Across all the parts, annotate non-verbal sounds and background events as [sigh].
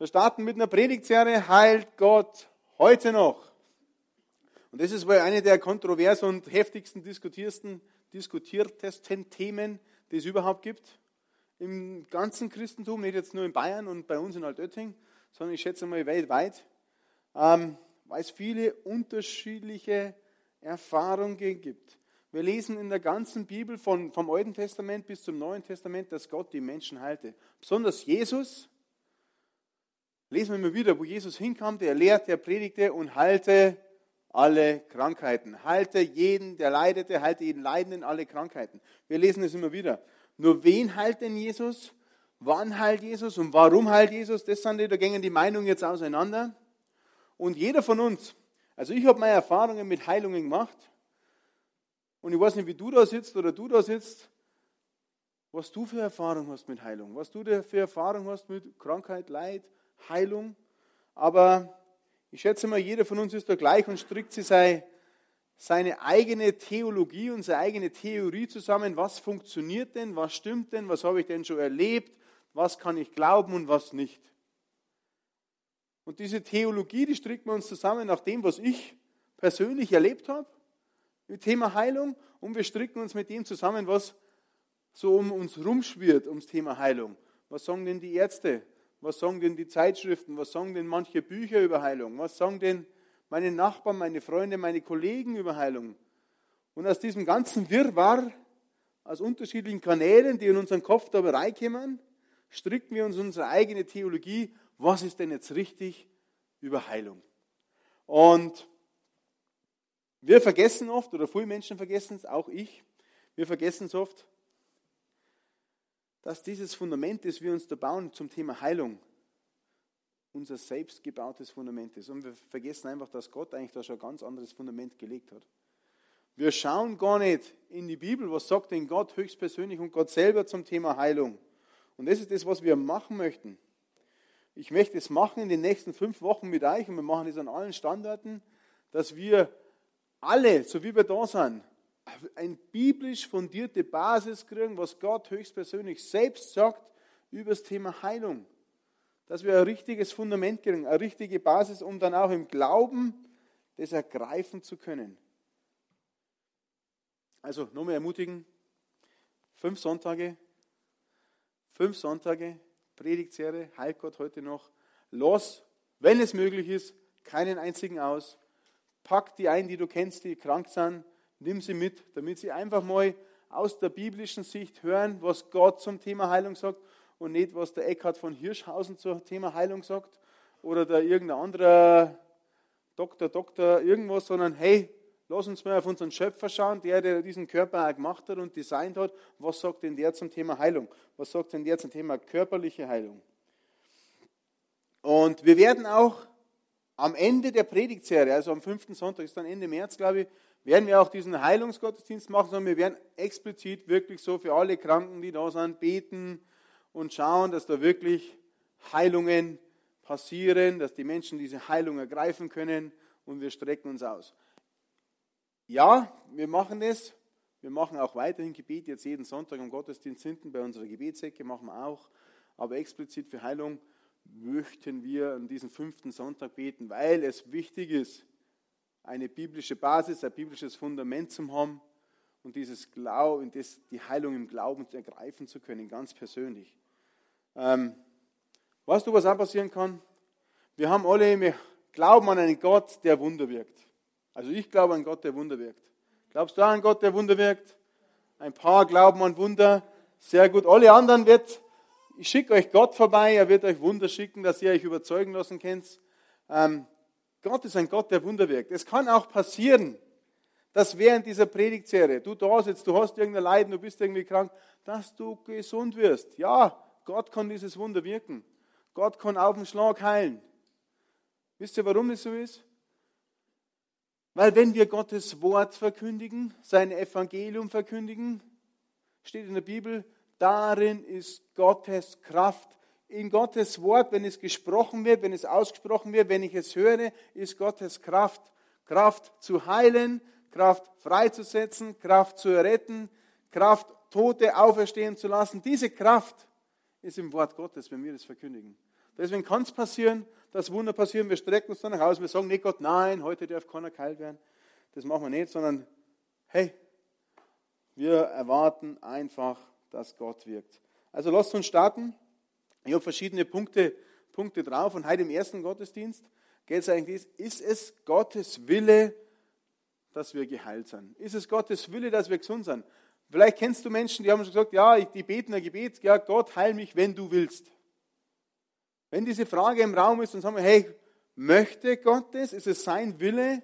Wir starten mit einer Predigtserie Heilt Gott heute noch. Und das ist wohl eine der kontrovers und heftigsten diskutiertesten, diskutiertesten Themen, die es überhaupt gibt. Im ganzen Christentum, nicht jetzt nur in Bayern und bei uns in Altötting, sondern ich schätze mal weltweit, ähm, weil es viele unterschiedliche Erfahrungen gibt. Wir lesen in der ganzen Bibel von, vom Alten Testament bis zum Neuen Testament, dass Gott die Menschen heilte. Besonders Jesus lesen wir immer wieder, wo Jesus hinkam, der lehrte, der predigte und heilte alle Krankheiten. Halte jeden, der leidete, halte jeden Leidenden alle Krankheiten. Wir lesen es immer wieder. Nur wen heilt denn Jesus? Wann heilt Jesus und warum heilt Jesus? Das sind die, da gehen die Meinungen jetzt auseinander. Und jeder von uns, also ich habe meine Erfahrungen mit Heilungen gemacht. Und ich weiß nicht, wie du da sitzt oder du da sitzt, was du für Erfahrung hast mit Heilung, was du für Erfahrung hast mit Krankheit, Leid, Heilung. Aber ich schätze mal, jeder von uns ist da gleich und strickt sich seine eigene Theologie und seine eigene Theorie zusammen. Was funktioniert denn? Was stimmt denn? Was habe ich denn schon erlebt? Was kann ich glauben und was nicht? Und diese Theologie, die strickt man uns zusammen nach dem, was ich persönlich erlebt habe, mit Thema Heilung. Und wir stricken uns mit dem zusammen, was so um uns rumschwirrt, ums Thema Heilung. Was sagen denn die Ärzte? Was sagen denn die Zeitschriften? Was sagen denn manche Bücher über Heilung? Was sagen denn meine Nachbarn, meine Freunde, meine Kollegen über Heilung? Und aus diesem ganzen Wirrwarr, aus unterschiedlichen Kanälen, die in unseren Kopf da reinkommen, stricken wir uns unsere eigene Theologie. Was ist denn jetzt richtig über Heilung? Und wir vergessen oft, oder viele Menschen vergessen es, auch ich, wir vergessen es oft, dass dieses Fundament, das wir uns da bauen zum Thema Heilung, unser selbstgebautes Fundament ist. Und wir vergessen einfach, dass Gott eigentlich da schon ein ganz anderes Fundament gelegt hat. Wir schauen gar nicht in die Bibel, was sagt denn Gott höchstpersönlich und Gott selber zum Thema Heilung. Und das ist das, was wir machen möchten. Ich möchte es machen in den nächsten fünf Wochen mit euch und wir machen es an allen Standorten, dass wir alle, so wie wir da sind, eine biblisch fundierte Basis kriegen, was Gott höchstpersönlich selbst sagt über das Thema Heilung. Dass wir ein richtiges Fundament kriegen, eine richtige Basis, um dann auch im Glauben das ergreifen zu können. Also nochmal ermutigen, fünf Sonntage, fünf Sonntage, Predigtserie, heilt Gott heute noch. Los, wenn es möglich ist, keinen einzigen aus. Pack die ein, die du kennst, die krank sind nimm sie mit, damit sie einfach mal aus der biblischen Sicht hören, was Gott zum Thema Heilung sagt und nicht, was der Eckhard von Hirschhausen zum Thema Heilung sagt oder der irgendein anderer Doktor, Doktor, irgendwas, sondern hey, lass uns mal auf unseren Schöpfer schauen, der, der diesen Körper auch gemacht hat und designt hat. Was sagt denn der zum Thema Heilung? Was sagt denn der zum Thema körperliche Heilung? Und wir werden auch am Ende der Predigtserie, also am fünften Sonntag, ist dann Ende März, glaube ich, werden wir auch diesen Heilungsgottesdienst machen, sondern wir werden explizit wirklich so für alle Kranken, die da sind, beten und schauen, dass da wirklich Heilungen passieren, dass die Menschen diese Heilung ergreifen können und wir strecken uns aus. Ja, wir machen es. Wir machen auch weiterhin Gebet, jetzt jeden Sonntag am Gottesdienst hinten bei unserer Gebetsecke machen wir auch. Aber explizit für Heilung möchten wir an diesem fünften Sonntag beten, weil es wichtig ist, eine biblische Basis, ein biblisches Fundament zu haben und dieses Glauben, die Heilung im Glauben ergreifen zu können, ganz persönlich. Ähm, weißt du, was auch passieren kann? Wir haben alle, wir glauben an einen Gott, der Wunder wirkt. Also ich glaube an Gott, der Wunder wirkt. Glaubst du an einen Gott, der Wunder wirkt? Ein paar glauben an Wunder. Sehr gut. Alle anderen wird, ich schicke euch Gott vorbei, er wird euch Wunder schicken, dass ihr euch überzeugen lassen könnt. Ähm, Gott ist ein Gott, der Wunder wirkt. Es kann auch passieren, dass während dieser Predigtserie du da sitzt, du hast irgendein Leiden, du bist irgendwie krank, dass du gesund wirst. Ja, Gott kann dieses Wunder wirken. Gott kann auf den Schlag heilen. Wisst ihr, warum das so ist? Weil wenn wir Gottes Wort verkündigen, sein Evangelium verkündigen, steht in der Bibel, darin ist Gottes Kraft. In Gottes Wort, wenn es gesprochen wird, wenn es ausgesprochen wird, wenn ich es höre, ist Gottes Kraft. Kraft zu heilen, Kraft freizusetzen, Kraft zu retten, Kraft Tote auferstehen zu lassen. Diese Kraft ist im Wort Gottes, wenn wir das verkündigen. Deswegen kann es passieren, dass Wunder passieren. Wir strecken uns dann nach Hause. Wir sagen nicht Gott, nein, heute darf keiner geheilt werden. Das machen wir nicht, sondern hey, wir erwarten einfach, dass Gott wirkt. Also lasst uns starten. Ich habe verschiedene Punkte, Punkte drauf und heute im ersten Gottesdienst geht es eigentlich, ist es Gottes Wille, dass wir geheilt sind? Ist es Gottes Wille, dass wir gesund sind? Vielleicht kennst du Menschen, die haben schon gesagt, ja, die beten ein Gebet, ja, Gott, heil mich, wenn du willst. Wenn diese Frage im Raum ist, dann sagen wir, hey, möchte Gott das? Ist es sein Wille,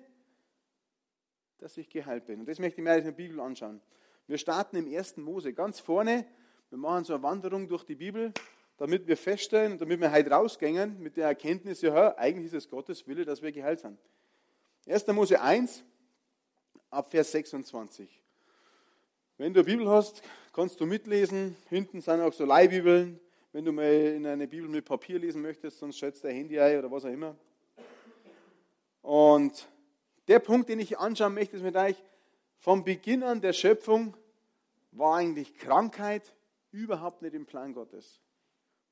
dass ich geheilt bin? Und das möchte ich mir in der Bibel anschauen. Wir starten im 1. Mose ganz vorne. Wir machen so eine Wanderung durch die Bibel, damit wir feststellen damit wir heute rausgehen mit der Erkenntnis, ja, eigentlich ist es Gottes Wille, dass wir geheilt sind. 1. Mose 1, ab Vers 26. Wenn du eine Bibel hast, kannst du mitlesen. Hinten sind auch so Leihbibeln. Wenn du mal in eine Bibel mit Papier lesen möchtest, sonst schätzt dein Handy ein oder was auch immer. Und der Punkt, den ich anschauen möchte, ist mit euch, vom Beginn an der Schöpfung war eigentlich Krankheit überhaupt nicht im Plan Gottes.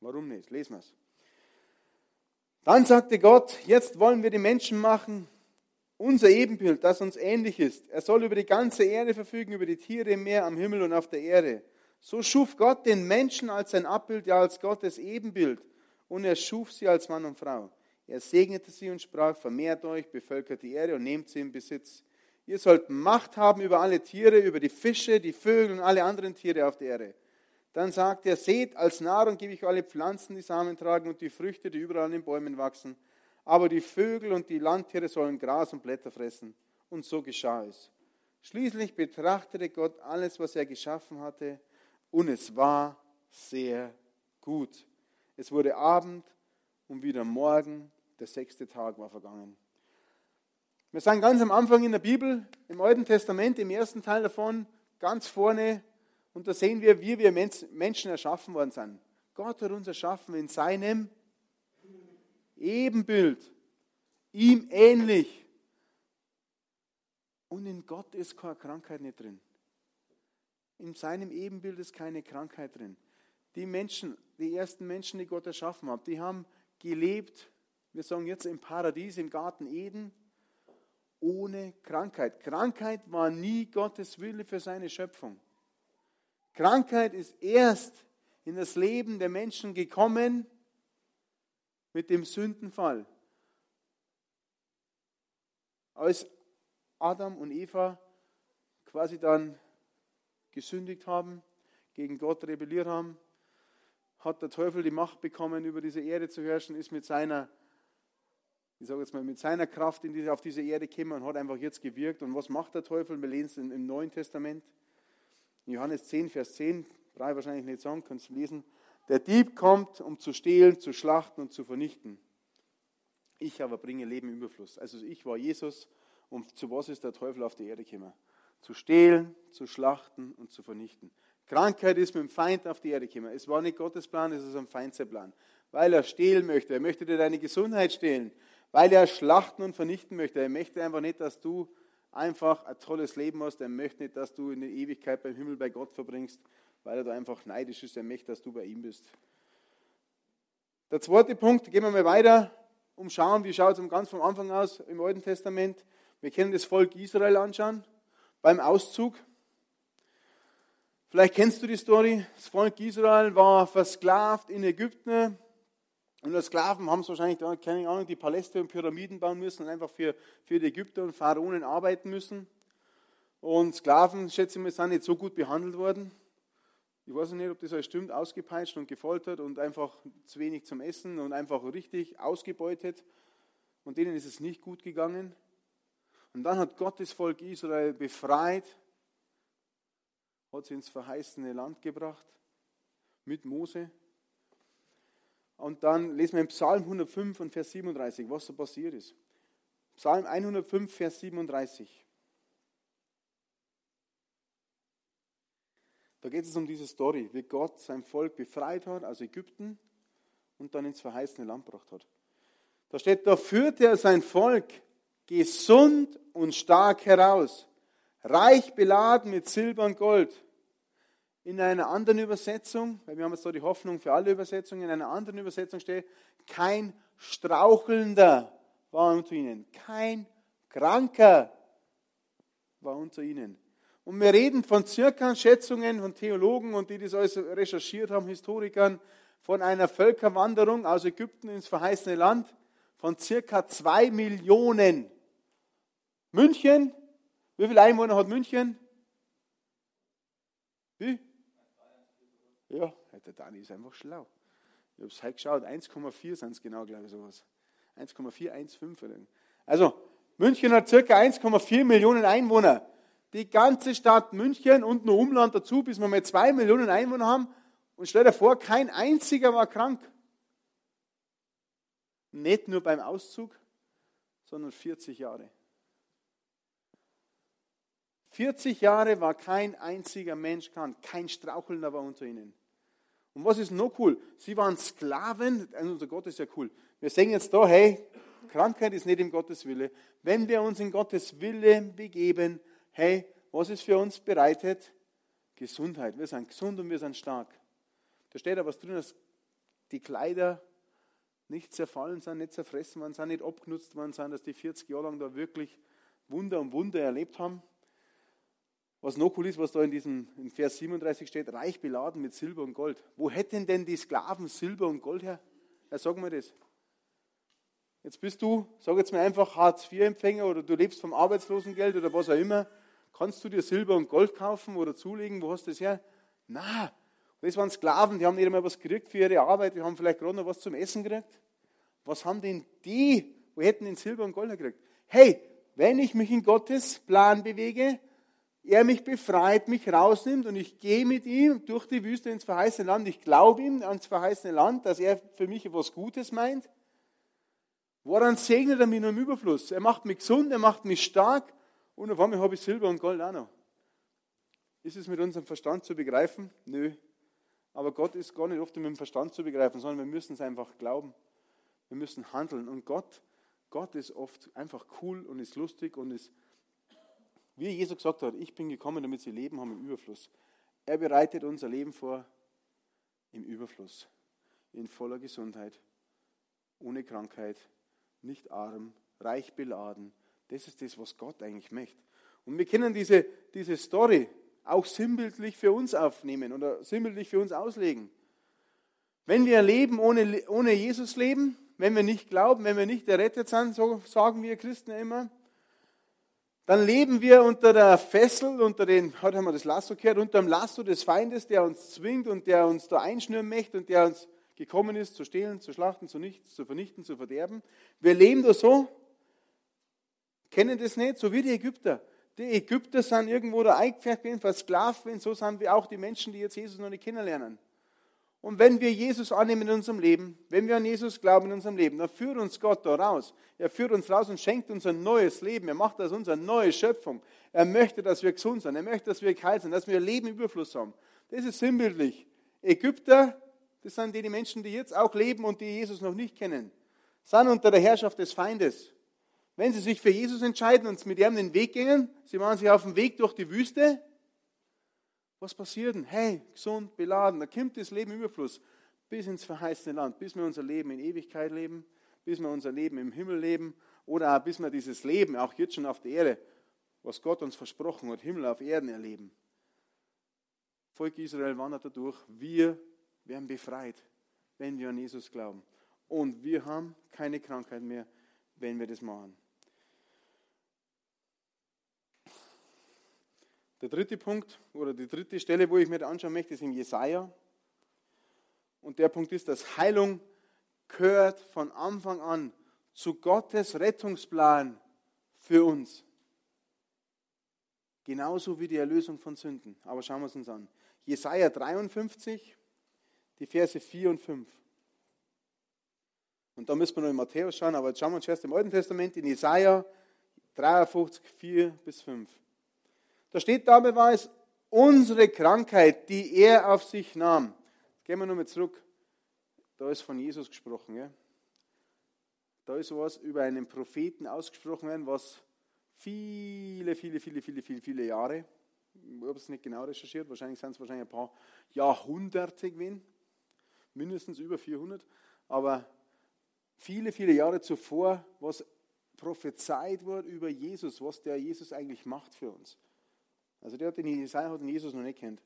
Warum nicht? Lesen wir es. Dann sagte Gott, jetzt wollen wir die Menschen machen, unser Ebenbild, das uns ähnlich ist. Er soll über die ganze Erde verfügen, über die Tiere im Meer, am Himmel und auf der Erde. So schuf Gott den Menschen als sein Abbild, ja als Gottes Ebenbild. Und er schuf sie als Mann und Frau. Er segnete sie und sprach, vermehrt euch, bevölkert die Erde und nehmt sie in Besitz. Ihr sollt Macht haben über alle Tiere, über die Fische, die Vögel und alle anderen Tiere auf der Erde. Dann sagt er, seht, als Nahrung gebe ich alle Pflanzen, die Samen tragen und die Früchte, die überall an den Bäumen wachsen. Aber die Vögel und die Landtiere sollen Gras und Blätter fressen. Und so geschah es. Schließlich betrachtete Gott alles, was er geschaffen hatte, und es war sehr gut. Es wurde Abend und wieder Morgen, der sechste Tag war vergangen. Wir sind ganz am Anfang in der Bibel, im Alten Testament, im ersten Teil davon, ganz vorne, und da sehen wir, wie wir Menschen erschaffen worden sind. Gott hat uns erschaffen in seinem Ebenbild, ihm ähnlich. Und in Gott ist keine Krankheit nicht drin in seinem Ebenbild ist keine Krankheit drin. Die Menschen, die ersten Menschen, die Gott erschaffen hat, die haben gelebt, wir sagen jetzt im Paradies, im Garten Eden, ohne Krankheit. Krankheit war nie Gottes Wille für seine Schöpfung. Krankheit ist erst in das Leben der Menschen gekommen mit dem Sündenfall. Als Adam und Eva quasi dann gesündigt haben, gegen Gott rebelliert haben, hat der Teufel die Macht bekommen, über diese Erde zu herrschen, ist mit seiner, ich sage jetzt mal, mit seiner Kraft diese, auf diese Erde gekommen und hat einfach jetzt gewirkt. Und was macht der Teufel? Wir lesen es im Neuen Testament. In Johannes 10, Vers 10, brauche ich wahrscheinlich nicht sagen, kannst du lesen. Der Dieb kommt, um zu stehlen, zu schlachten und zu vernichten. Ich aber bringe Leben im Überfluss. Also ich war Jesus und zu was ist der Teufel auf die Erde gekommen? zu stehlen, zu schlachten und zu vernichten. Krankheit ist mit dem Feind auf die Erde gekommen. Es war nicht Gottes Plan, es ist ein Feindsplan. Weil er stehlen möchte. Er möchte dir deine Gesundheit stehlen. Weil er schlachten und vernichten möchte. Er möchte einfach nicht, dass du einfach ein tolles Leben hast. Er möchte nicht, dass du in der Ewigkeit beim Himmel bei Gott verbringst, weil er da einfach neidisch ist. Er möchte, dass du bei ihm bist. Der zweite Punkt, gehen wir mal weiter, umschauen, wie schaut es ganz vom Anfang aus im Alten Testament. Wir können das Volk Israel anschauen beim Auszug. Vielleicht kennst du die Story. Das Volk Israel war versklavt in Ägypten. Und als Sklaven haben sie wahrscheinlich, keine Ahnung, die Paläste und Pyramiden bauen müssen und einfach für, für die Ägypter und Pharaonen arbeiten müssen. Und Sklaven, schätze ich mal, sind nicht so gut behandelt worden. Ich weiß nicht, ob das alles stimmt, ausgepeitscht und gefoltert und einfach zu wenig zum Essen und einfach richtig ausgebeutet. Und denen ist es nicht gut gegangen. Und dann hat Gott das Volk Israel befreit, hat sie ins verheißene Land gebracht mit Mose. Und dann lesen wir im Psalm 105 und Vers 37, was so passiert ist. Psalm 105, Vers 37. Da geht es um diese Story, wie Gott sein Volk befreit hat aus Ägypten und dann ins verheißene Land gebracht hat. Da steht, da führte er sein Volk gesund und stark heraus, reich beladen mit Silber und Gold. In einer anderen Übersetzung, weil wir haben jetzt da die Hoffnung für alle Übersetzungen, in einer anderen Übersetzung steht, kein Strauchelnder war unter ihnen, kein Kranker war unter ihnen. Und wir reden von circa Schätzungen von Theologen und die das alles recherchiert haben, Historikern, von einer Völkerwanderung aus Ägypten ins verheißene Land von circa zwei Millionen. München, wie viele Einwohner hat München? Wie? Ja, der Dani ist einfach schlau. Ich habe es heute geschaut, 1,4 sind es genau, glaube ich, sowas. 1,415. Also, München hat circa 1,4 Millionen Einwohner die ganze Stadt München und nur Umland dazu, bis wir mal zwei Millionen Einwohner haben. Und stell dir vor, kein einziger war krank. Nicht nur beim Auszug, sondern 40 Jahre. 40 Jahre war kein einziger Mensch krank, kein Strauchelnder war unter ihnen. Und was ist noch cool? Sie waren Sklaven, also unser Gott ist ja cool. Wir sehen jetzt da, hey, Krankheit ist nicht im Gottes Wille. Wenn wir uns in Gottes Wille begeben, hey, was ist für uns bereitet? Gesundheit. Wir sind gesund und wir sind stark. Da steht aber was drin, dass die Kleider nicht zerfallen sind, nicht zerfressen worden sind, nicht abgenutzt worden sind, dass die 40 Jahre lang da wirklich Wunder um Wunder erlebt haben. Was noch cool ist, was da in diesem in Vers 37 steht, reich beladen mit Silber und Gold. Wo hätten denn die Sklaven Silber und Gold her? Ja, sag mir das. Jetzt bist du, sag jetzt mir einfach Hartz-IV-Empfänger oder du lebst vom Arbeitslosengeld oder was auch immer. Kannst du dir Silber und Gold kaufen oder zulegen? Wo hast du das her? Na, das waren Sklaven, die haben nicht einmal was gekriegt für ihre Arbeit, die haben vielleicht gerade noch was zum Essen gekriegt. Was haben denn die, wo hätten den Silber und Gold gekriegt? Hey, wenn ich mich in Gottes Plan bewege, er mich befreit, mich rausnimmt und ich gehe mit ihm durch die Wüste ins verheißene Land. Ich glaube ihm ans verheißene Land, dass er für mich etwas Gutes meint. Woran segnet er mich nur im Überfluss? Er macht mich gesund, er macht mich stark und auf einmal habe ich Silber und Gold auch noch. Ist es mit unserem Verstand zu begreifen? Nö. Aber Gott ist gar nicht oft mit dem Verstand zu begreifen, sondern wir müssen es einfach glauben. Wir müssen handeln. Und Gott, Gott ist oft einfach cool und ist lustig und ist, wie Jesus gesagt hat, ich bin gekommen, damit sie Leben haben im Überfluss. Er bereitet unser Leben vor im Überfluss, in voller Gesundheit, ohne Krankheit, nicht arm, reich beladen. Das ist das, was Gott eigentlich möchte. Und wir kennen diese, diese Story auch sinnbildlich für uns aufnehmen oder sinnbildlich für uns auslegen. Wenn wir leben ohne, ohne Jesus leben, wenn wir nicht glauben, wenn wir nicht errettet sind, so sagen wir Christen immer, dann leben wir unter der Fessel, unter den, heute haben wir das Lasso gehört, unter dem Lasso des Feindes, der uns zwingt und der uns da einschnüren möchte und der uns gekommen ist, zu stehlen, zu schlachten, zu nichts, zu vernichten, zu verderben. Wir leben da so, kennen das nicht, so wie die Ägypter. Die Ägypter sind irgendwo da eingepfercht versklavt gewesen, so sind wir auch die Menschen, die jetzt Jesus noch nicht kennenlernen. Und wenn wir Jesus annehmen in unserem Leben, wenn wir an Jesus glauben in unserem Leben, dann führt uns Gott da raus. Er führt uns raus und schenkt uns ein neues Leben. Er macht aus uns eine neue Schöpfung. Er möchte, dass wir gesund sind. Er möchte, dass wir geheilt sind, dass wir Leben im Überfluss haben. Das ist sinnbildlich. Ägypter, das sind die, die Menschen, die jetzt auch leben und die Jesus noch nicht kennen, sind unter der Herrschaft des Feindes. Wenn sie sich für Jesus entscheiden und mit ihm den Weg gehen, sie machen sich auf den Weg durch die Wüste, was passiert denn? Hey, gesund, beladen, da kommt das Leben im Überfluss bis ins verheißene Land, bis wir unser Leben in Ewigkeit leben, bis wir unser Leben im Himmel leben oder auch bis wir dieses Leben, auch jetzt schon auf der Erde, was Gott uns versprochen hat, Himmel auf Erden erleben. Volk Israel wandert dadurch, wir werden befreit, wenn wir an Jesus glauben. Und wir haben keine Krankheit mehr, wenn wir das machen. Der dritte Punkt oder die dritte Stelle, wo ich mir anschauen möchte, ist in Jesaja. Und der Punkt ist, dass Heilung gehört von Anfang an zu Gottes Rettungsplan für uns. Genauso wie die Erlösung von Sünden. Aber schauen wir es uns an. Jesaja 53, die Verse 4 und 5. Und da müssen wir noch in Matthäus schauen, aber jetzt schauen wir uns erst im Alten Testament in Jesaja 53, 4 bis 5. Da steht, dabei war es unsere Krankheit, die er auf sich nahm. gehen wir nochmal zurück. Da ist von Jesus gesprochen. Ja? Da ist was über einen Propheten ausgesprochen worden, was viele, viele, viele, viele, viele, viele Jahre, ich habe es nicht genau recherchiert, wahrscheinlich sind es wahrscheinlich ein paar Jahrhunderte gewesen, mindestens über 400, aber viele, viele Jahre zuvor, was prophezeit wurde über Jesus, was der Jesus eigentlich macht für uns. Also der hat den Jesaja hat den Jesus noch nicht kennt,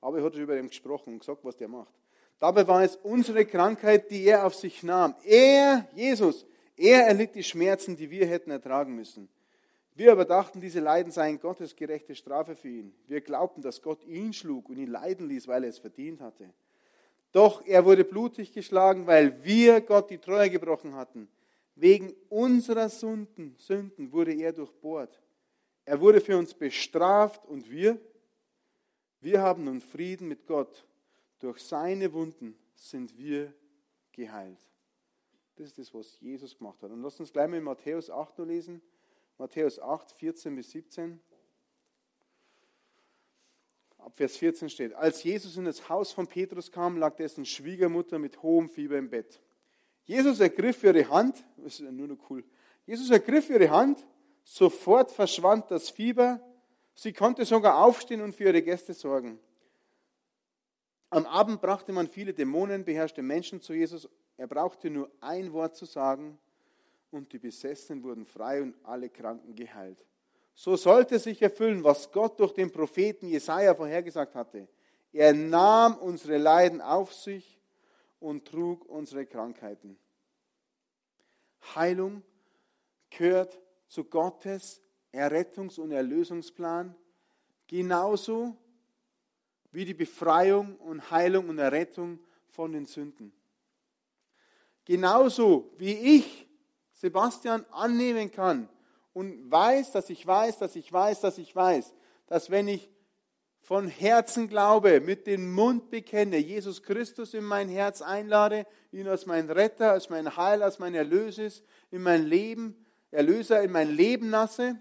aber er hat über ihn gesprochen und gesagt, was der macht. Dabei war es unsere Krankheit, die er auf sich nahm. Er, Jesus, er erlitt die Schmerzen, die wir hätten ertragen müssen. Wir aber dachten, diese Leiden seien Gottes gerechte Strafe für ihn. Wir glaubten, dass Gott ihn schlug und ihn leiden ließ, weil er es verdient hatte. Doch er wurde blutig geschlagen, weil wir Gott die Treue gebrochen hatten. Wegen unserer Sünden, Sünden wurde er durchbohrt. Er wurde für uns bestraft und wir, wir haben nun Frieden mit Gott. Durch seine Wunden sind wir geheilt. Das ist das, was Jesus gemacht hat. Und lasst uns gleich mal in Matthäus 8 noch lesen. Matthäus 8, 14 bis 17. Ab Vers 14 steht, als Jesus in das Haus von Petrus kam, lag dessen Schwiegermutter mit hohem Fieber im Bett. Jesus ergriff ihre Hand, das ist nur noch cool, Jesus ergriff ihre Hand, sofort verschwand das Fieber, sie konnte sogar aufstehen und für ihre Gäste sorgen. Am Abend brachte man viele dämonenbeherrschte Menschen zu Jesus. Er brauchte nur ein Wort zu sagen und die Besessenen wurden frei und alle Kranken geheilt. So sollte sich erfüllen, was Gott durch den Propheten Jesaja vorhergesagt hatte. Er nahm unsere Leiden auf sich und trug unsere Krankheiten. Heilung gehört zu Gottes Errettungs- und Erlösungsplan, genauso wie die Befreiung und Heilung und Errettung von den Sünden. Genauso wie ich Sebastian annehmen kann und weiß, dass ich weiß, dass ich weiß, dass ich weiß, dass wenn ich von Herzen glaube, mit dem Mund bekenne, Jesus Christus in mein Herz einlade, ihn als mein Retter, als mein Heil, als mein Erlöser in mein Leben, Erlöser in mein Leben lasse,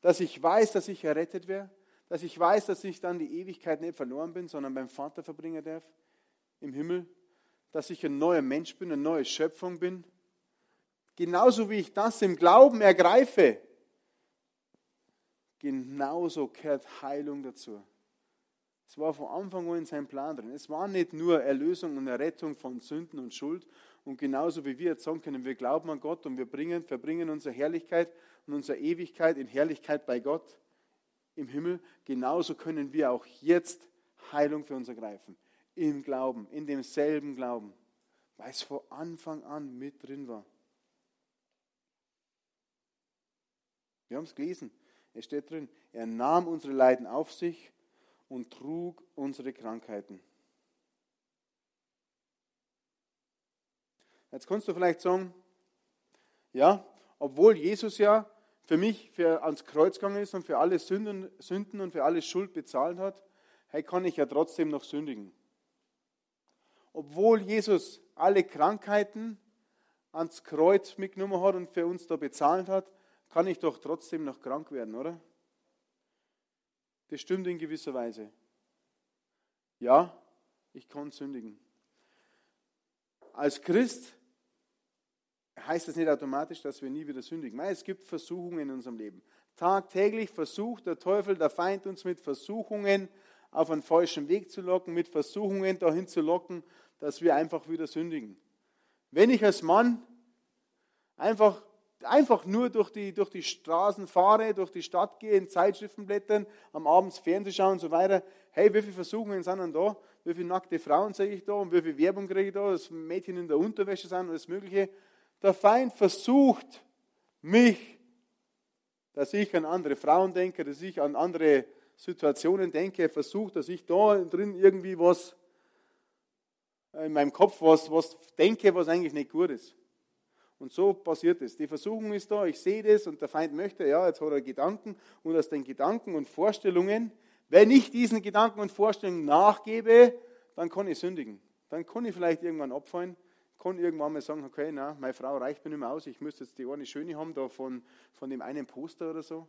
dass ich weiß, dass ich errettet werde, dass ich weiß, dass ich dann die Ewigkeit nicht verloren bin, sondern beim Vater verbringen darf im Himmel, dass ich ein neuer Mensch bin, eine neue Schöpfung bin, genauso wie ich das im Glauben ergreife, genauso gehört Heilung dazu. Es war von Anfang an in seinem Plan drin. Es war nicht nur Erlösung und Errettung von Sünden und Schuld. Und genauso wie wir jetzt sagen können, wir glauben an Gott und wir bringen, verbringen unsere Herrlichkeit und unsere Ewigkeit in Herrlichkeit bei Gott im Himmel, genauso können wir auch jetzt Heilung für uns ergreifen. Im Glauben, in demselben Glauben, weil es von Anfang an mit drin war. Wir haben es gelesen. Es steht drin, er nahm unsere Leiden auf sich und trug unsere Krankheiten. Jetzt kannst du vielleicht sagen, ja, obwohl Jesus ja für mich für ans Kreuz gegangen ist und für alle Sünden, Sünden und für alle Schuld bezahlt hat, hey, kann ich ja trotzdem noch sündigen. Obwohl Jesus alle Krankheiten ans Kreuz mitgenommen hat und für uns da bezahlt hat, kann ich doch trotzdem noch krank werden, oder? Das stimmt in gewisser Weise. Ja, ich kann sündigen. Als Christ heißt das nicht automatisch, dass wir nie wieder sündigen. Es gibt Versuchungen in unserem Leben. Tagtäglich versucht der Teufel, der Feind uns mit Versuchungen auf einen falschen Weg zu locken, mit Versuchungen dahin zu locken, dass wir einfach wieder sündigen. Wenn ich als Mann einfach einfach nur durch die, durch die Straßen fahre, durch die Stadt gehe, in Zeitschriften blättern, am Abend Fernsehen schauen und so weiter. Hey, wie viele Versuchungen sind denn da? Wie viele nackte Frauen sehe ich da? Und wie viel Werbung kriege ich da? Dass Mädchen in der Unterwäsche sind und alles Mögliche. Der Feind versucht mich, dass ich an andere Frauen denke, dass ich an andere Situationen denke. Er versucht, dass ich da drin irgendwie was in meinem Kopf was, was denke, was eigentlich nicht gut ist. Und so passiert es. Die Versuchung ist da, ich sehe das und der Feind möchte, ja, jetzt hat er Gedanken und aus den Gedanken und Vorstellungen, wenn ich diesen Gedanken und Vorstellungen nachgebe, dann kann ich sündigen. Dann kann ich vielleicht irgendwann abfallen, kann irgendwann mal sagen, okay, na, meine Frau reicht mir nicht mehr aus, ich müsste jetzt die eine schöne haben, da von, von dem einen Poster oder so.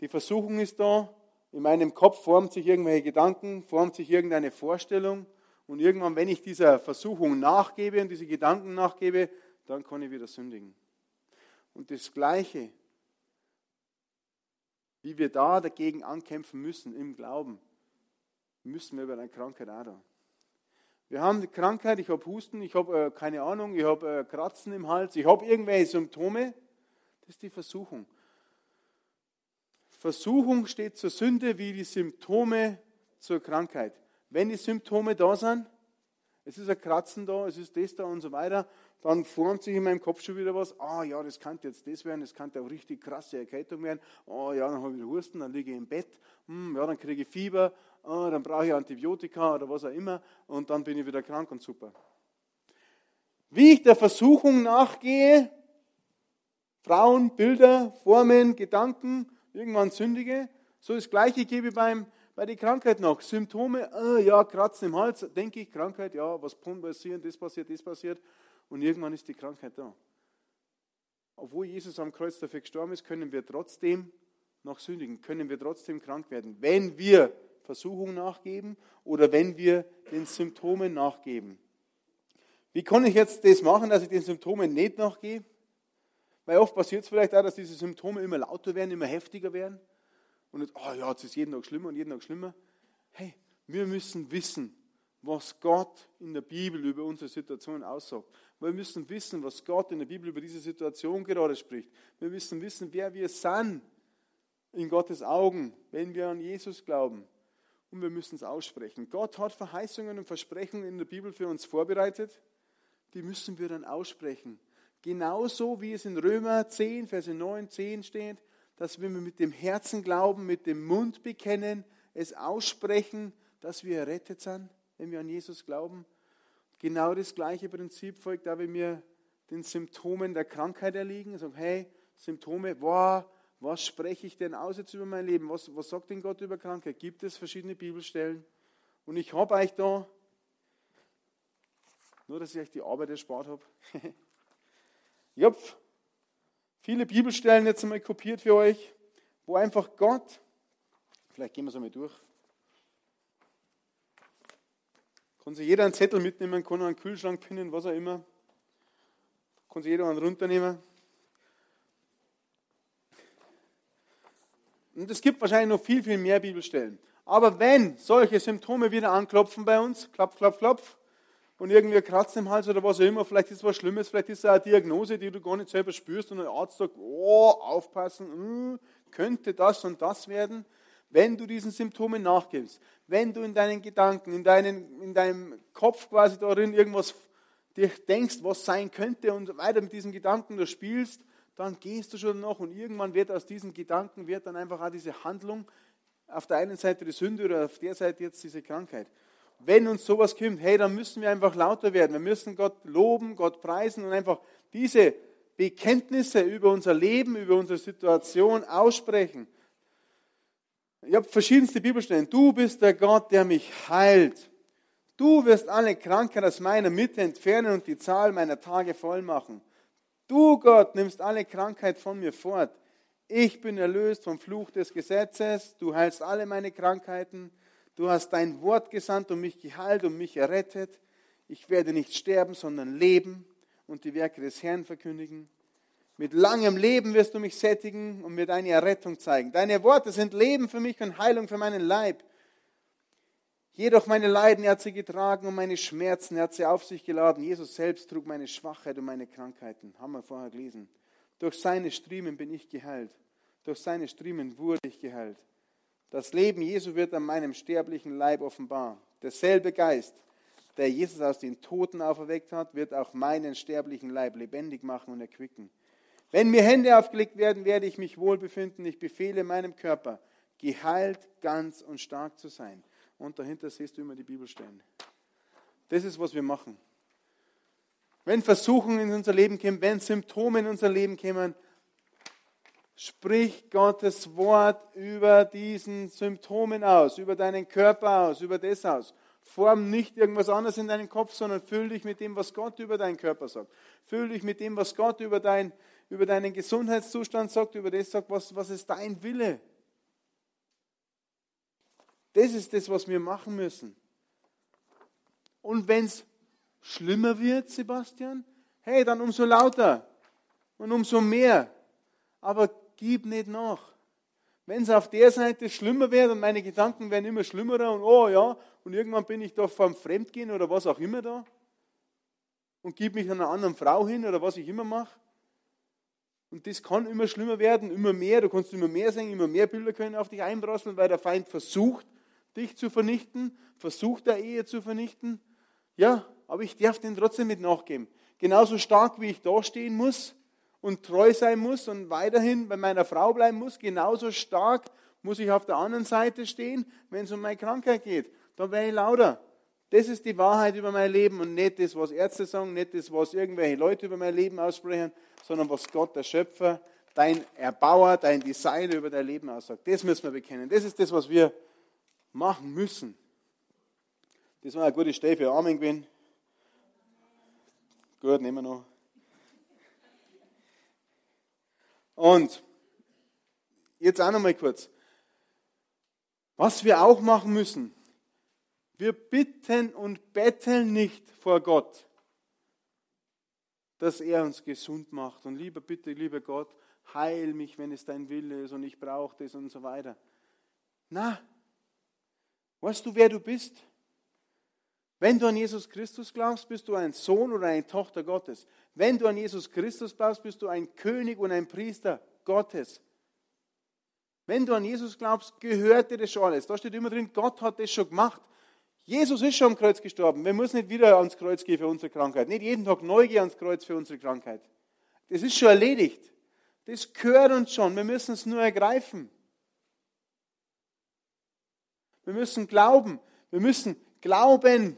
Die Versuchung ist da, in meinem Kopf formt sich irgendwelche Gedanken, formt sich irgendeine Vorstellung und irgendwann, wenn ich dieser Versuchung nachgebe und diese Gedanken nachgebe, dann kann ich wieder sündigen. Und das Gleiche, wie wir da dagegen ankämpfen müssen im Glauben, müssen wir über eine Krankheit auch da. Wir haben die Krankheit, ich habe Husten, ich habe äh, keine Ahnung, ich habe äh, Kratzen im Hals, ich habe irgendwelche Symptome. Das ist die Versuchung. Versuchung steht zur Sünde wie die Symptome zur Krankheit. Wenn die Symptome da sind, es ist ein Kratzen da, es ist das da und so weiter, dann formt sich in meinem Kopf schon wieder was. Ah ja, das könnte jetzt das werden, das könnte auch richtig krasse Erkältung werden. Ah ja, dann habe ich wieder Husten, dann liege ich im Bett. Hm, ja, dann kriege ich Fieber, ah, dann brauche ich Antibiotika oder was auch immer und dann bin ich wieder krank und super. Wie ich der Versuchung nachgehe, Frauen, Bilder, Formen, Gedanken, irgendwann sündige, so das Gleiche gebe ich beim, bei der Krankheit noch. Symptome, ah, ja, Kratzen im Hals, denke ich, Krankheit, ja, was kann passieren, das passiert, das passiert und irgendwann ist die Krankheit da. Obwohl Jesus am Kreuz dafür gestorben ist, können wir trotzdem noch sündigen, können wir trotzdem krank werden, wenn wir Versuchung nachgeben oder wenn wir den Symptomen nachgeben. Wie kann ich jetzt das machen, dass ich den Symptomen nicht nachgehe? Weil oft passiert es vielleicht auch, dass diese Symptome immer lauter werden, immer heftiger werden. Und jetzt, oh ja, es ist jeden Tag schlimmer und jeden Tag schlimmer. Hey, wir müssen wissen, was Gott in der Bibel über unsere Situation aussagt. Wir müssen wissen, was Gott in der Bibel über diese Situation gerade spricht. Wir müssen wissen, wer wir sind in Gottes Augen, wenn wir an Jesus glauben und wir müssen es aussprechen. Gott hat Verheißungen und Versprechen in der Bibel für uns vorbereitet, die müssen wir dann aussprechen. Genauso wie es in Römer 10, Verse 9, 10 steht, dass wir mit dem Herzen glauben, mit dem Mund bekennen, es aussprechen, dass wir errettet sind, wenn wir an Jesus glauben. Genau das gleiche Prinzip folgt da, wir den Symptomen der Krankheit erliegen. Sagen, hey, Symptome, boah, was spreche ich denn aus jetzt über mein Leben? Was, was sagt denn Gott über Krankheit? Gibt es verschiedene Bibelstellen? Und ich habe euch da, nur dass ich euch die Arbeit erspart habe, habe [laughs] viele Bibelstellen jetzt einmal kopiert für euch, wo einfach Gott, vielleicht gehen wir es einmal durch, kann sich jeder einen Zettel mitnehmen, kann einen Kühlschrank pinnen, was auch immer, kann sich jeder einen runternehmen. Und es gibt wahrscheinlich noch viel, viel mehr Bibelstellen. Aber wenn solche Symptome wieder anklopfen bei uns, klopf, klopf, klopf, und irgendwie Kratzen im Hals oder was auch immer, vielleicht ist was Schlimmes, vielleicht ist es eine Diagnose, die du gar nicht selber spürst und ein Arzt sagt, oh, aufpassen, mh, könnte das und das werden, wenn du diesen Symptomen nachgibst, wenn du in deinen Gedanken, in, deinen, in deinem Kopf quasi darin irgendwas dir denkst, was sein könnte und weiter mit diesen Gedanken du spielst, dann gehst du schon noch und irgendwann wird aus diesen Gedanken wird dann einfach auch diese Handlung auf der einen Seite die Sünde oder auf der Seite jetzt diese Krankheit. Wenn uns sowas kommt, hey, dann müssen wir einfach lauter werden. Wir müssen Gott loben, Gott preisen und einfach diese Bekenntnisse über unser Leben, über unsere Situation aussprechen. Ich habe verschiedenste Bibelstellen. Du bist der Gott, der mich heilt. Du wirst alle Krankheit aus meiner Mitte entfernen und die Zahl meiner Tage voll machen. Du, Gott, nimmst alle Krankheit von mir fort. Ich bin erlöst vom Fluch des Gesetzes. Du heilst alle meine Krankheiten. Du hast dein Wort gesandt und mich geheilt und mich errettet. Ich werde nicht sterben, sondern leben und die Werke des Herrn verkündigen. Mit langem Leben wirst du mich sättigen und mir deine Errettung zeigen. Deine Worte sind Leben für mich und Heilung für meinen Leib. Jedoch meine Leiden hat sie getragen und meine Schmerzen er hat sie auf sich geladen. Jesus selbst trug meine Schwachheit und meine Krankheiten. Haben wir vorher gelesen. Durch seine Striemen bin ich geheilt. Durch seine Striemen wurde ich geheilt. Das Leben Jesu wird an meinem sterblichen Leib offenbar. Derselbe Geist, der Jesus aus den Toten auferweckt hat, wird auch meinen sterblichen Leib lebendig machen und erquicken. Wenn mir Hände aufgelegt werden, werde ich mich wohl befinden. Ich befehle meinem Körper, geheilt, ganz und stark zu sein und dahinter siehst du immer die Bibelstellen. Das ist, was wir machen. Wenn Versuchungen in unser Leben kommen, wenn Symptome in unser Leben kommen, sprich Gottes Wort über diesen Symptomen aus, über deinen Körper aus, über das aus. Form nicht irgendwas anderes in deinen Kopf, sondern füll dich mit dem, was Gott über deinen Körper sagt. Füll dich mit dem, was Gott über, dein, über deinen Gesundheitszustand sagt, über das sagt, was, was ist dein Wille. Das ist das, was wir machen müssen. Und wenn es schlimmer wird, Sebastian, hey, dann umso lauter und umso mehr. Aber gib nicht nach. Wenn es auf der Seite schlimmer wird und meine Gedanken werden immer schlimmer und oh ja, und irgendwann bin ich da vom Fremdgehen oder was auch immer da und gebe mich einer anderen Frau hin oder was ich immer mache. Und das kann immer schlimmer werden, immer mehr. Du kannst immer mehr sehen, immer mehr Bilder können auf dich einprasseln, weil der Feind versucht, dich zu vernichten, versucht der Ehe zu vernichten. Ja, aber ich darf den trotzdem mit nachgeben. Genauso stark wie ich da stehen muss und treu sein muss und weiterhin bei meiner Frau bleiben muss, genauso stark muss ich auf der anderen Seite stehen, wenn es um meine Krankheit geht. Da wäre ich lauter. Das ist die Wahrheit über mein Leben und nicht das, was Ärzte sagen, nicht das, was irgendwelche Leute über mein Leben aussprechen, sondern was Gott, der Schöpfer, dein Erbauer, dein Designer über dein Leben aussagt. Das müssen wir bekennen. Das ist das, was wir machen müssen. Das war eine gute Stelle für Amen gewesen. Gut, nehmen wir noch. Und jetzt auch noch mal kurz. Was wir auch machen müssen, wir bitten und betteln nicht vor Gott, dass er uns gesund macht. Und lieber bitte, lieber Gott, heil mich, wenn es dein Wille ist und ich brauche das und so weiter. Na, weißt du, wer du bist? Wenn du an Jesus Christus glaubst, bist du ein Sohn oder eine Tochter Gottes. Wenn du an Jesus Christus glaubst, bist du ein König und ein Priester Gottes. Wenn du an Jesus glaubst, gehört dir das schon alles. Da steht immer drin, Gott hat das schon gemacht. Jesus ist schon am Kreuz gestorben. Wir müssen nicht wieder ans Kreuz gehen für unsere Krankheit. Nicht jeden Tag neu gehen ans Kreuz für unsere Krankheit. Das ist schon erledigt. Das gehört uns schon. Wir müssen es nur ergreifen. Wir müssen glauben. Wir müssen glauben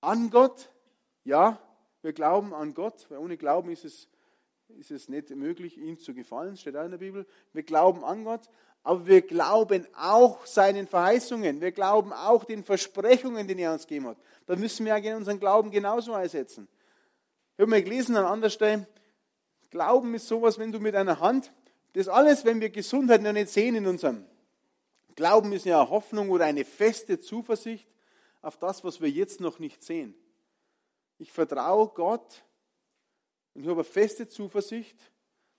an Gott. Ja, wir glauben an Gott, weil ohne Glauben ist es, ist es nicht möglich, ihm zu gefallen, steht auch in der Bibel. Wir glauben an Gott, aber wir glauben auch seinen Verheißungen. Wir glauben auch den Versprechungen, die er uns gegeben hat. Da müssen wir unseren Glauben genauso einsetzen. Ich habe mal gelesen an anderer Stelle, Glauben ist sowas, wenn du mit einer Hand, das alles, wenn wir Gesundheit noch nicht sehen in unserem Glauben ist ja eine Hoffnung oder eine feste Zuversicht auf das, was wir jetzt noch nicht sehen. Ich vertraue Gott und ich habe eine feste Zuversicht,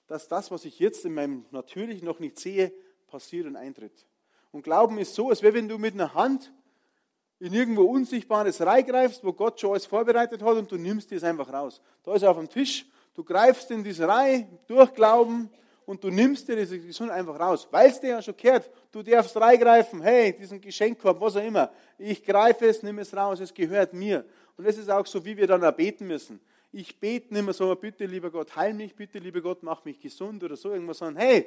dass das, was ich jetzt in meinem Natürlichen noch nicht sehe, passiert und eintritt. Und Glauben ist so, als wäre, wenn du mit einer Hand in irgendwo Unsichtbares reingreifst, wo Gott schon alles vorbereitet hat und du nimmst es einfach raus. Da ist er auf dem Tisch, du greifst in diese Reihe durch Glauben und du nimmst dir diese Gesund einfach raus, weil es dir ja schon gehört. Du darfst reingreifen, hey, diesen Geschenkkorb, was auch immer. Ich greife es, nimm es raus, es gehört mir. Und das ist auch so, wie wir dann auch beten müssen. Ich bete nicht mehr so, bitte, lieber Gott, heil mich, bitte, lieber Gott, mach mich gesund oder so irgendwas, sondern hey,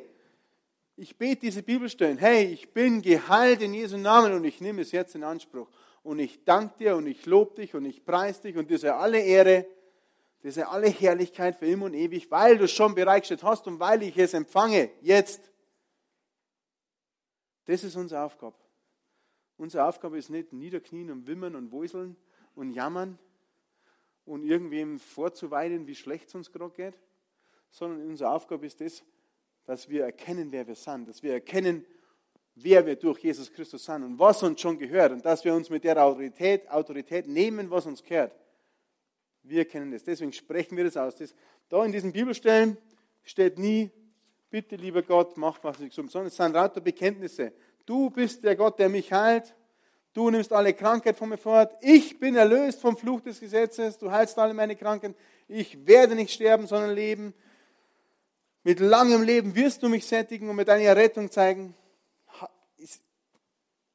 ich bete diese Bibelstellen, hey, ich bin geheilt in Jesu Namen und ich nehme es jetzt in Anspruch. Und ich danke dir und ich lobe dich und ich preise dich und dir sei alle Ehre, dir sei alle Herrlichkeit für immer und ewig, weil du es schon bereitgestellt hast und weil ich es empfange, jetzt. Das ist unsere Aufgabe. Unsere Aufgabe ist nicht niederknien und wimmern und wuseln und jammern und irgendwem vorzuweinen, wie schlecht es uns gerade geht, sondern unsere Aufgabe ist das, dass wir erkennen, wer wir sind, dass wir erkennen, wer wir durch Jesus Christus sind und was uns schon gehört und dass wir uns mit der Autorität, Autorität nehmen, was uns gehört. Wir kennen das, deswegen sprechen wir das aus. Das, da in diesen Bibelstellen steht nie, bitte lieber Gott, mach was ich umsonst, sondern es sind lauter Bekenntnisse. Du bist der Gott, der mich heilt. Du nimmst alle Krankheit von mir fort. Ich bin erlöst vom Fluch des Gesetzes. Du heilst alle meine Kranken. Ich werde nicht sterben, sondern leben. Mit langem Leben wirst du mich sättigen und mit deiner Rettung zeigen.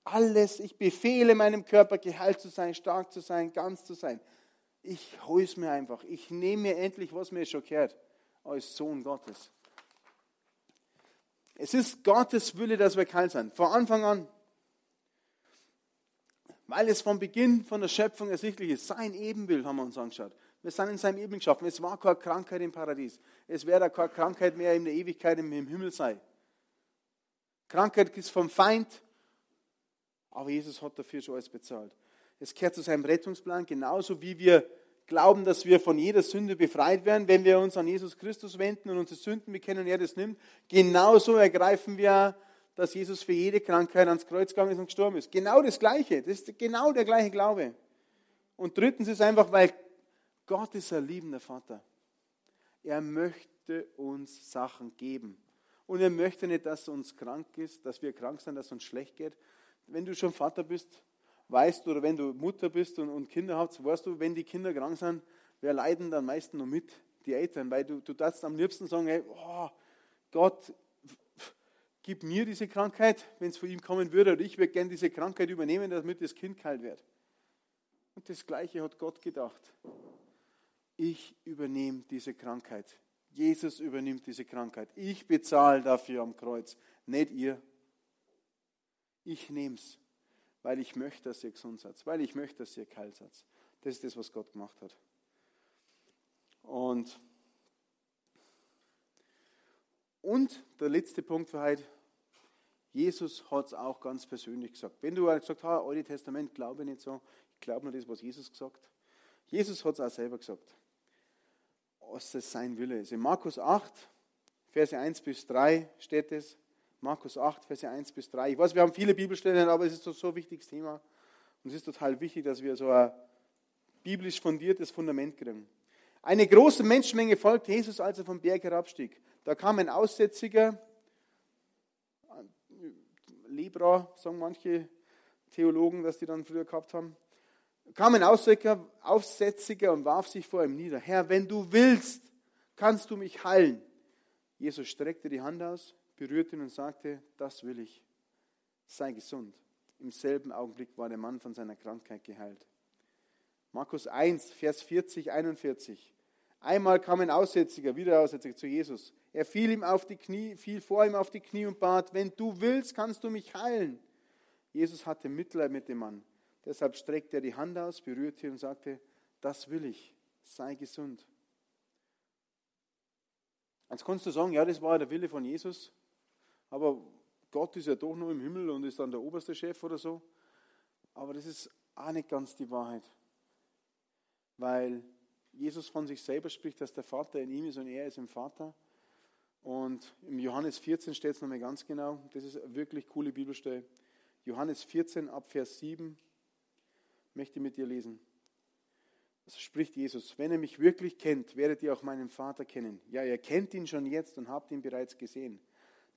Alles, ich befehle meinem Körper, geheilt zu sein, stark zu sein, ganz zu sein. Ich hole es mir einfach. Ich nehme mir endlich, was mir schon gehört, als Sohn Gottes. Es ist Gottes Wille, dass wir kalt sind. Von Anfang an. Weil es vom Beginn von der Schöpfung ersichtlich ist. Sein Ebenbild haben wir uns angeschaut. Wir sind in seinem Ebenbild geschaffen. Es war keine Krankheit im Paradies. Es wäre keine Krankheit mehr in der Ewigkeit im Himmel sei. Krankheit ist vom Feind Aber Jesus hat dafür schon alles bezahlt. Es gehört zu seinem Rettungsplan, genauso wie wir glauben, dass wir von jeder Sünde befreit werden, wenn wir uns an Jesus Christus wenden und unsere Sünden bekennen und er das nimmt. Genauso ergreifen wir, dass Jesus für jede Krankheit ans Kreuz gegangen ist und gestorben ist. Genau das Gleiche. Das ist genau der gleiche Glaube. Und drittens ist einfach, weil Gott ist ein liebender Vater. Er möchte uns Sachen geben. Und er möchte nicht, dass uns krank ist, dass wir krank sind, dass uns schlecht geht. Wenn du schon Vater bist, weißt du, oder wenn du Mutter bist und, und Kinder hast, weißt du, wenn die Kinder krank sind, wer leiden dann meistens nur mit? Die Eltern, weil du, du darfst am liebsten sagen, hey, oh, Gott, gib mir diese Krankheit, wenn es von ihm kommen würde, oder ich würde gerne diese Krankheit übernehmen, damit das Kind kalt wird. Und das Gleiche hat Gott gedacht. Ich übernehme diese Krankheit. Jesus übernimmt diese Krankheit. Ich bezahle dafür am Kreuz, nicht ihr. Ich nehme es, weil ich möchte, dass ihr gesund seid, weil ich möchte, dass ihr kalt seid. Das ist das, was Gott gemacht hat. Und, und der letzte Punkt für heute, Jesus hat es auch ganz persönlich gesagt. Wenn du gesagt hast, Alte Testament, glaube ich nicht so, ich glaube nur das, was Jesus gesagt hat. Jesus hat es auch selber gesagt was das sein Wille ist. In Markus 8, Verse 1 bis 3 steht es. Markus 8, Verse 1 bis 3. Ich weiß, wir haben viele Bibelstellen, aber es ist so ein wichtiges Thema. Und es ist total wichtig, dass wir so ein biblisch fundiertes Fundament kriegen. Eine große Menschenmenge folgte Jesus, als er vom Berg herabstieg. Da kam ein Aussätziger, Libra, sagen manche Theologen, dass die dann früher gehabt haben, kam ein Aussätziger und warf sich vor ihm nieder. Herr, wenn du willst, kannst du mich heilen. Jesus streckte die Hand aus, berührte ihn und sagte, das will ich. Sei gesund. Im selben Augenblick war der Mann von seiner Krankheit geheilt. Markus 1, Vers 40, 41. Einmal kam ein Aussätziger, wieder Aussätziger zu Jesus. Er fiel ihm auf die Knie, fiel vor ihm auf die Knie und bat, wenn du willst, kannst du mich heilen. Jesus hatte Mitleid mit dem Mann Deshalb streckte er die Hand aus, berührte ihn und sagte, das will ich, sei gesund. Jetzt kannst du sagen, ja, das war der Wille von Jesus, aber Gott ist ja doch nur im Himmel und ist dann der oberste Chef oder so. Aber das ist auch nicht ganz die Wahrheit, weil Jesus von sich selber spricht, dass der Vater in ihm ist und er ist im Vater. Und im Johannes 14 steht es nochmal ganz genau, das ist eine wirklich coole Bibelstelle. Johannes 14 ab Vers 7 möchte mit dir lesen. Das spricht Jesus. Wenn ihr mich wirklich kennt, werdet ihr auch meinen Vater kennen. Ja, ihr kennt ihn schon jetzt und habt ihn bereits gesehen.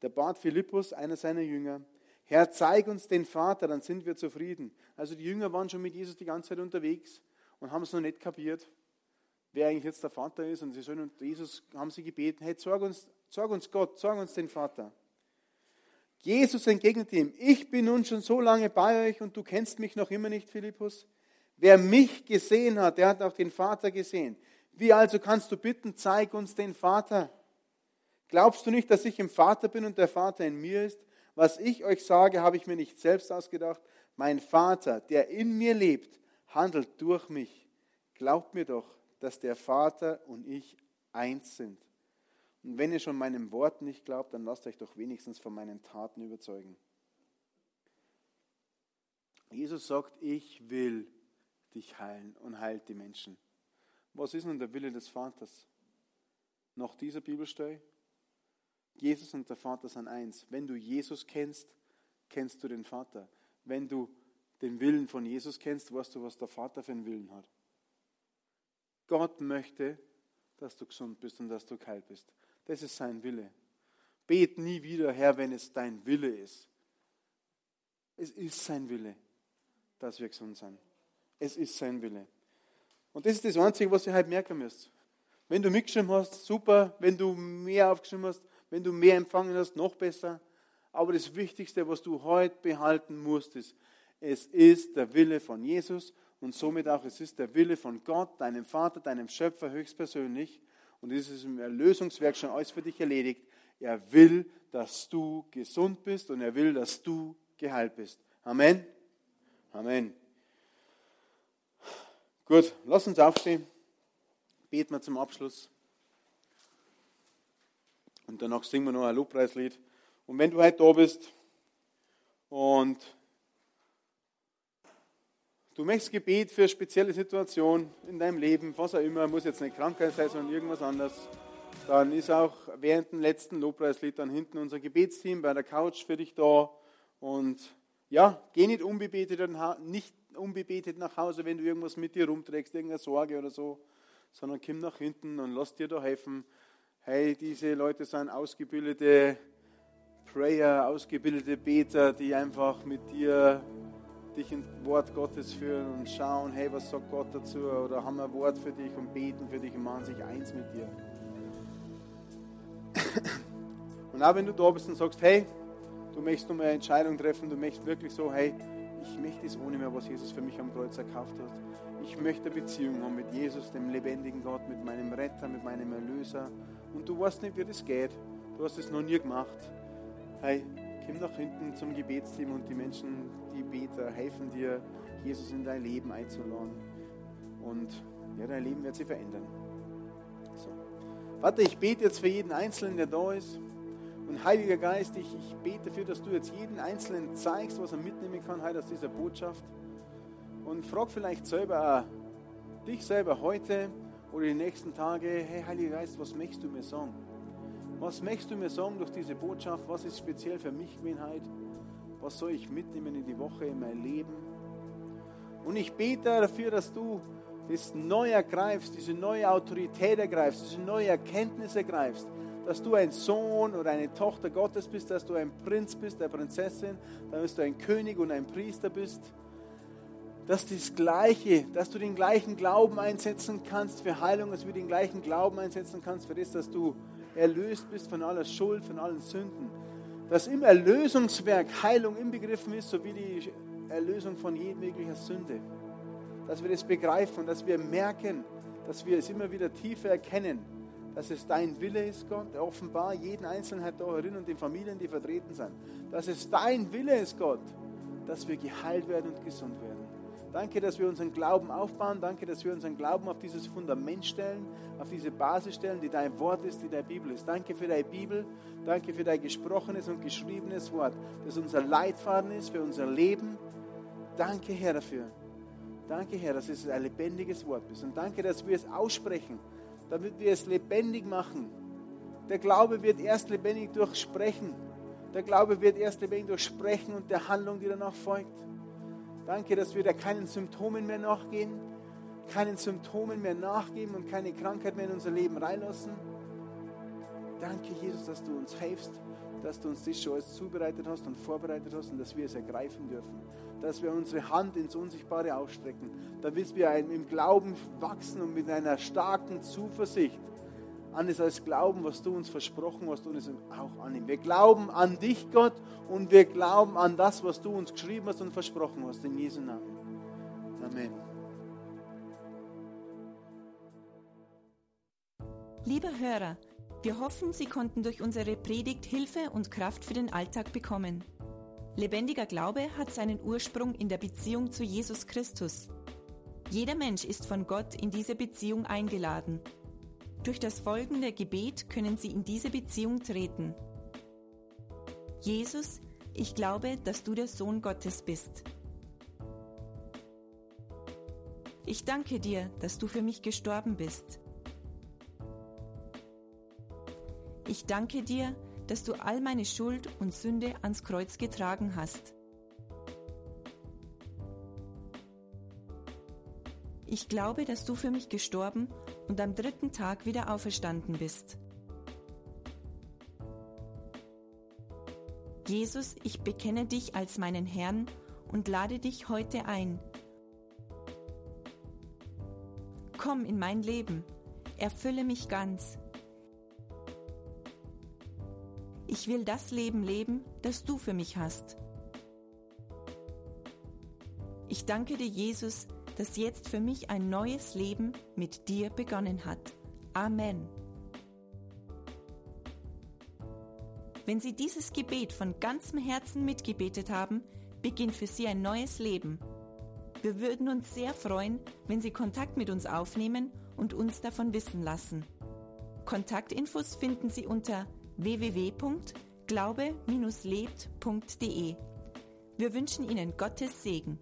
Der bat Philippus, einer seiner Jünger, Herr, zeig uns den Vater, dann sind wir zufrieden. Also die Jünger waren schon mit Jesus die ganze Zeit unterwegs und haben es noch nicht kapiert, wer eigentlich jetzt der Vater ist. Und sie sollen und Jesus haben sie gebeten, hey, zeig uns, zeig uns Gott, zeig uns den Vater. Jesus entgegnete ihm, ich bin nun schon so lange bei euch und du kennst mich noch immer nicht, Philippus. Wer mich gesehen hat, der hat auch den Vater gesehen. Wie also kannst du bitten, zeig uns den Vater? Glaubst du nicht, dass ich im Vater bin und der Vater in mir ist? Was ich euch sage, habe ich mir nicht selbst ausgedacht. Mein Vater, der in mir lebt, handelt durch mich. Glaubt mir doch, dass der Vater und ich eins sind. Und wenn ihr schon meinem Wort nicht glaubt, dann lasst euch doch wenigstens von meinen Taten überzeugen. Jesus sagt, ich will dich heilen und heilt die Menschen. Was ist nun der Wille des Vaters? Nach dieser Bibelstelle? Jesus und der Vater sind eins. Wenn du Jesus kennst, kennst du den Vater. Wenn du den Willen von Jesus kennst, weißt du, was der Vater für einen Willen hat. Gott möchte, dass du gesund bist und dass du geheilt bist. Das ist sein Wille. Bet nie wieder, Herr, wenn es dein Wille ist. Es ist sein Wille, dass wir gesund sind. Es ist sein Wille. Und das ist das Einzige, was ihr halt merken müsst. Wenn du mitgeschrieben hast, super. Wenn du mehr aufgeschrieben hast, wenn du mehr empfangen hast, noch besser. Aber das Wichtigste, was du heute behalten musst, ist, es ist der Wille von Jesus und somit auch es ist der Wille von Gott, deinem Vater, deinem Schöpfer höchstpersönlich, und es ist im Erlösungswerk schon alles für dich erledigt. Er will, dass du gesund bist und er will, dass du geheilt bist. Amen. Amen. Gut, lass uns aufstehen. Beten wir zum Abschluss. Und danach singen wir noch ein Lobpreislied. Und wenn du heute da bist und du möchtest Gebet für spezielle Situationen in deinem Leben, was auch immer, muss jetzt nicht Krankheit sein, sondern irgendwas anderes, dann ist auch während dem letzten Lobpreislied dann hinten unser Gebetsteam bei der Couch für dich da. Und ja, geh nicht unbebetet, nicht unbebetet nach Hause, wenn du irgendwas mit dir rumträgst, irgendeine Sorge oder so, sondern komm nach hinten und lass dir da helfen. Hey, diese Leute sind ausgebildete Prayer, ausgebildete Beter, die einfach mit dir dich ins Wort Gottes führen und schauen, hey, was sagt Gott dazu? Oder haben wir ein Wort für dich und beten für dich und machen sich eins mit dir. Und auch wenn du da bist und sagst, hey, du möchtest nur eine Entscheidung treffen, du möchtest wirklich so, hey, ich möchte es ohne mehr, was Jesus für mich am Kreuz erkauft hat. Ich möchte eine Beziehung haben mit Jesus, dem lebendigen Gott, mit meinem Retter, mit meinem Erlöser. Und du weißt nicht, wie das geht. Du hast es noch nie gemacht. Hey, komm nach hinten zum Gebetsteam und die Menschen, die Beter, helfen dir, Jesus in dein Leben einzuladen. Und ja, dein Leben wird sich verändern. So. Warte, ich bete jetzt für jeden Einzelnen, der da ist. Und Heiliger Geist, ich, ich bete dafür, dass du jetzt jeden Einzelnen zeigst, was er mitnehmen kann heute aus dieser Botschaft. Und frag vielleicht selber auch dich selber heute oder die nächsten Tage, hey Heiliger Geist, was möchtest du mir sagen? Was möchtest du mir sagen durch diese Botschaft? Was ist speziell für mich gewesen heute? Was soll ich mitnehmen in die Woche, in mein Leben? Und ich bete dafür, dass du das neu ergreifst, diese neue Autorität ergreifst, diese neue Erkenntnis ergreifst, dass du ein Sohn oder eine Tochter Gottes bist, dass du ein Prinz bist, eine Prinzessin, dass du ein König und ein Priester bist, dass das Gleiche, dass du den gleichen Glauben einsetzen kannst für Heilung, dass du den gleichen Glauben einsetzen kannst für das, dass du erlöst bist von aller Schuld, von allen Sünden, dass im Erlösungswerk Heilung inbegriffen ist, sowie die Erlösung von jedweder Sünde. Dass wir das begreifen dass wir merken, dass wir es immer wieder tiefer erkennen, dass es dein Wille ist, Gott, offenbar jeden Einzelnen da herin und den Familien, die vertreten sind, dass es dein Wille ist, Gott, dass wir geheilt werden und gesund werden. Danke, dass wir unseren Glauben aufbauen. Danke, dass wir unseren Glauben auf dieses Fundament stellen, auf diese Basis stellen, die dein Wort ist, die deine Bibel ist. Danke für deine Bibel. Danke für dein gesprochenes und geschriebenes Wort, das unser Leitfaden ist für unser Leben. Danke, Herr, dafür. Danke, Herr, dass es ein lebendiges Wort ist. Und danke, dass wir es aussprechen damit wir es lebendig machen. Der Glaube wird erst lebendig durch Sprechen. Der Glaube wird erst lebendig durch Sprechen und der Handlung, die danach folgt. Danke, dass wir da keinen Symptomen mehr nachgehen, keinen Symptomen mehr nachgeben und keine Krankheit mehr in unser Leben reinlassen. Danke, Jesus, dass du uns hilfst, dass du uns das schon alles zubereitet hast und vorbereitet hast und dass wir es ergreifen dürfen dass wir unsere Hand ins Unsichtbare ausstrecken, damit wir im Glauben wachsen und mit einer starken Zuversicht an das als Glauben, was du uns versprochen hast, und es auch annehmen. Wir glauben an dich, Gott, und wir glauben an das, was du uns geschrieben hast und versprochen hast, in Jesu Namen. Amen. Lieber Hörer, wir hoffen, Sie konnten durch unsere Predigt Hilfe und Kraft für den Alltag bekommen. Lebendiger Glaube hat seinen Ursprung in der Beziehung zu Jesus Christus. Jeder Mensch ist von Gott in diese Beziehung eingeladen. Durch das folgende Gebet können Sie in diese Beziehung treten. Jesus, ich glaube, dass du der Sohn Gottes bist. Ich danke dir, dass du für mich gestorben bist. Ich danke dir, dass du all meine Schuld und Sünde ans Kreuz getragen hast. Ich glaube, dass du für mich gestorben und am dritten Tag wieder auferstanden bist. Jesus, ich bekenne dich als meinen Herrn und lade dich heute ein. Komm in mein Leben, erfülle mich ganz. Ich will das Leben leben, das du für mich hast. Ich danke dir, Jesus, dass jetzt für mich ein neues Leben mit dir begonnen hat. Amen. Wenn Sie dieses Gebet von ganzem Herzen mitgebetet haben, beginnt für Sie ein neues Leben. Wir würden uns sehr freuen, wenn Sie Kontakt mit uns aufnehmen und uns davon wissen lassen. Kontaktinfos finden Sie unter www.glaube-lebt.de. Wir wünschen Ihnen Gottes Segen.